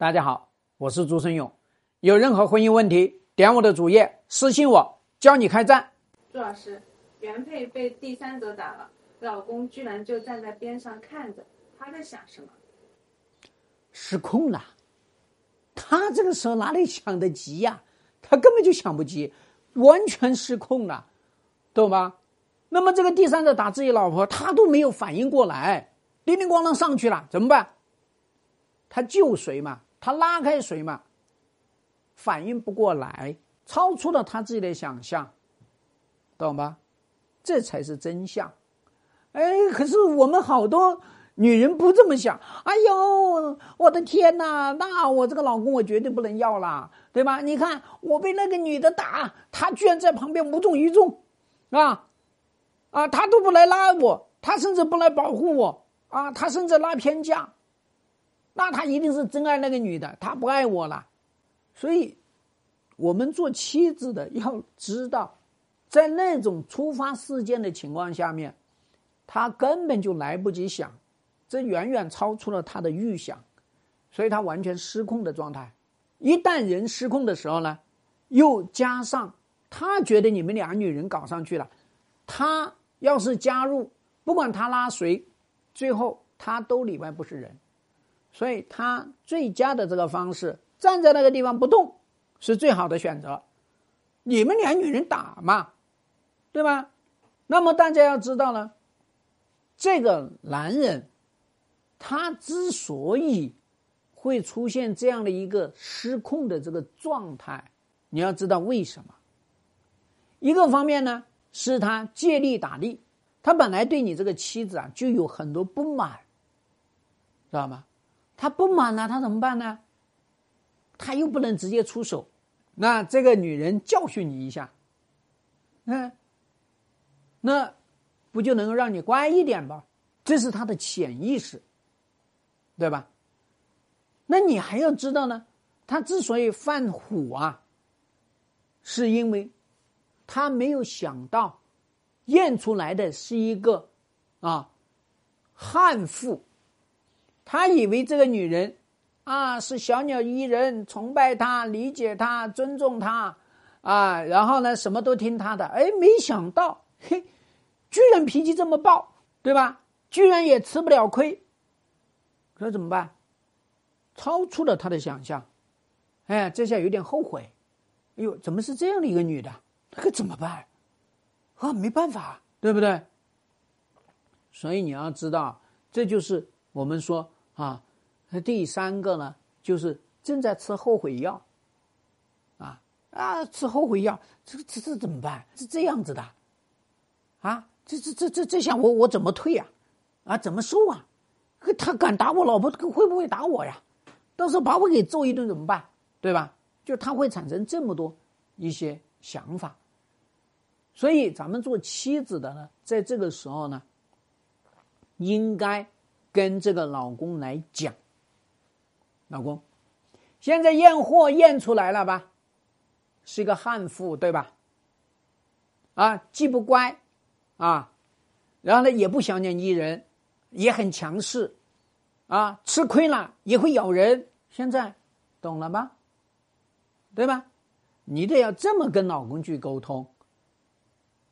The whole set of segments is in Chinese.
大家好，我是朱生勇。有任何婚姻问题，点我的主页私信我，教你开战。朱老师，原配被第三者打了，老公居然就站在边上看着，他在想什么？失控了。他这个时候哪里想得及呀？他根本就想不及，完全失控了，懂吧？那么这个第三者打自己老婆，他都没有反应过来，叮叮咣啷上去了，怎么办？他救谁嘛？他拉开谁嘛？反应不过来，超出了他自己的想象，懂吧？这才是真相。哎，可是我们好多女人不这么想。哎呦，我的天哪！那我这个老公我绝对不能要啦，对吧？你看我被那个女的打，她居然在旁边无动于衷，啊啊，她都不来拉我，她甚至不来保护我啊，她甚至拉偏架。那他一定是真爱那个女的，他不爱我了，所以，我们做妻子的要知道，在那种突发事件的情况下面，他根本就来不及想，这远远超出了他的预想，所以他完全失控的状态。一旦人失控的时候呢，又加上他觉得你们俩女人搞上去了，他要是加入，不管他拉谁，最后他都里外不是人。所以他最佳的这个方式，站在那个地方不动，是最好的选择。你们俩女人打嘛，对吧？那么大家要知道呢，这个男人，他之所以会出现这样的一个失控的这个状态，你要知道为什么。一个方面呢，是他借力打力，他本来对你这个妻子啊就有很多不满，知道吗？他不满了，他怎么办呢？他又不能直接出手，那这个女人教训你一下，嗯，那不就能够让你乖一点吗？这是他的潜意识，对吧？那你还要知道呢，他之所以犯虎啊，是因为他没有想到验出来的是一个啊悍妇。他以为这个女人，啊，是小鸟依人，崇拜她，理解她，尊重她，啊，然后呢，什么都听她的。哎，没想到，嘿，居然脾气这么暴，对吧？居然也吃不了亏。可怎么办？超出了他的想象，哎，这下有点后悔。哎呦，怎么是这样的一个女的？那可怎么办？啊，没办法，对不对？所以你要知道，这就是我们说。啊，第三个呢，就是正在吃后悔药，啊啊，吃后悔药，这这这怎么办？是这样子的，啊，这这这这这下我我怎么退呀？啊，怎么收啊？他敢打我老婆，会不会打我呀？到时候把我给揍一顿怎么办？对吧？就他会产生这么多一些想法，所以咱们做妻子的呢，在这个时候呢，应该。跟这个老公来讲，老公，现在验货验出来了吧？是一个悍妇，对吧？啊，既不乖，啊，然后呢也不小鸟依人，也很强势，啊，吃亏了也会咬人。现在懂了吧？对吧？你得要这么跟老公去沟通，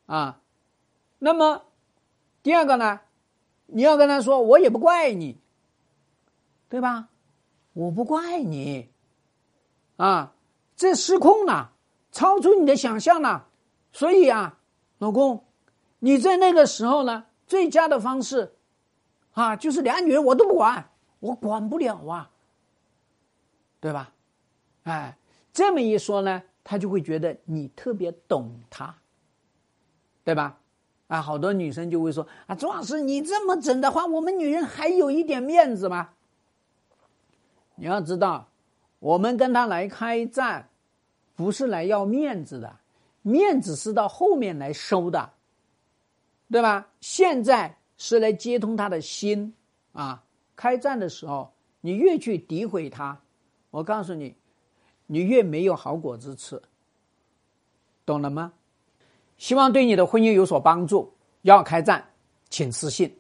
啊，那么第二个呢？你要跟他说，我也不怪你，对吧？我不怪你，啊，这失控了，超出你的想象了，所以啊，老公，你在那个时候呢，最佳的方式，啊，就是俩女人我都不管，我管不了啊，对吧？哎，这么一说呢，他就会觉得你特别懂他，对吧？啊，好多女生就会说：“啊，朱老师，你这么整的话，我们女人还有一点面子吗？”你要知道，我们跟他来开战，不是来要面子的，面子是到后面来收的，对吧？现在是来接通他的心啊！开战的时候，你越去诋毁他，我告诉你，你越没有好果子吃，懂了吗？希望对你的婚姻有所帮助。要开战，请私信。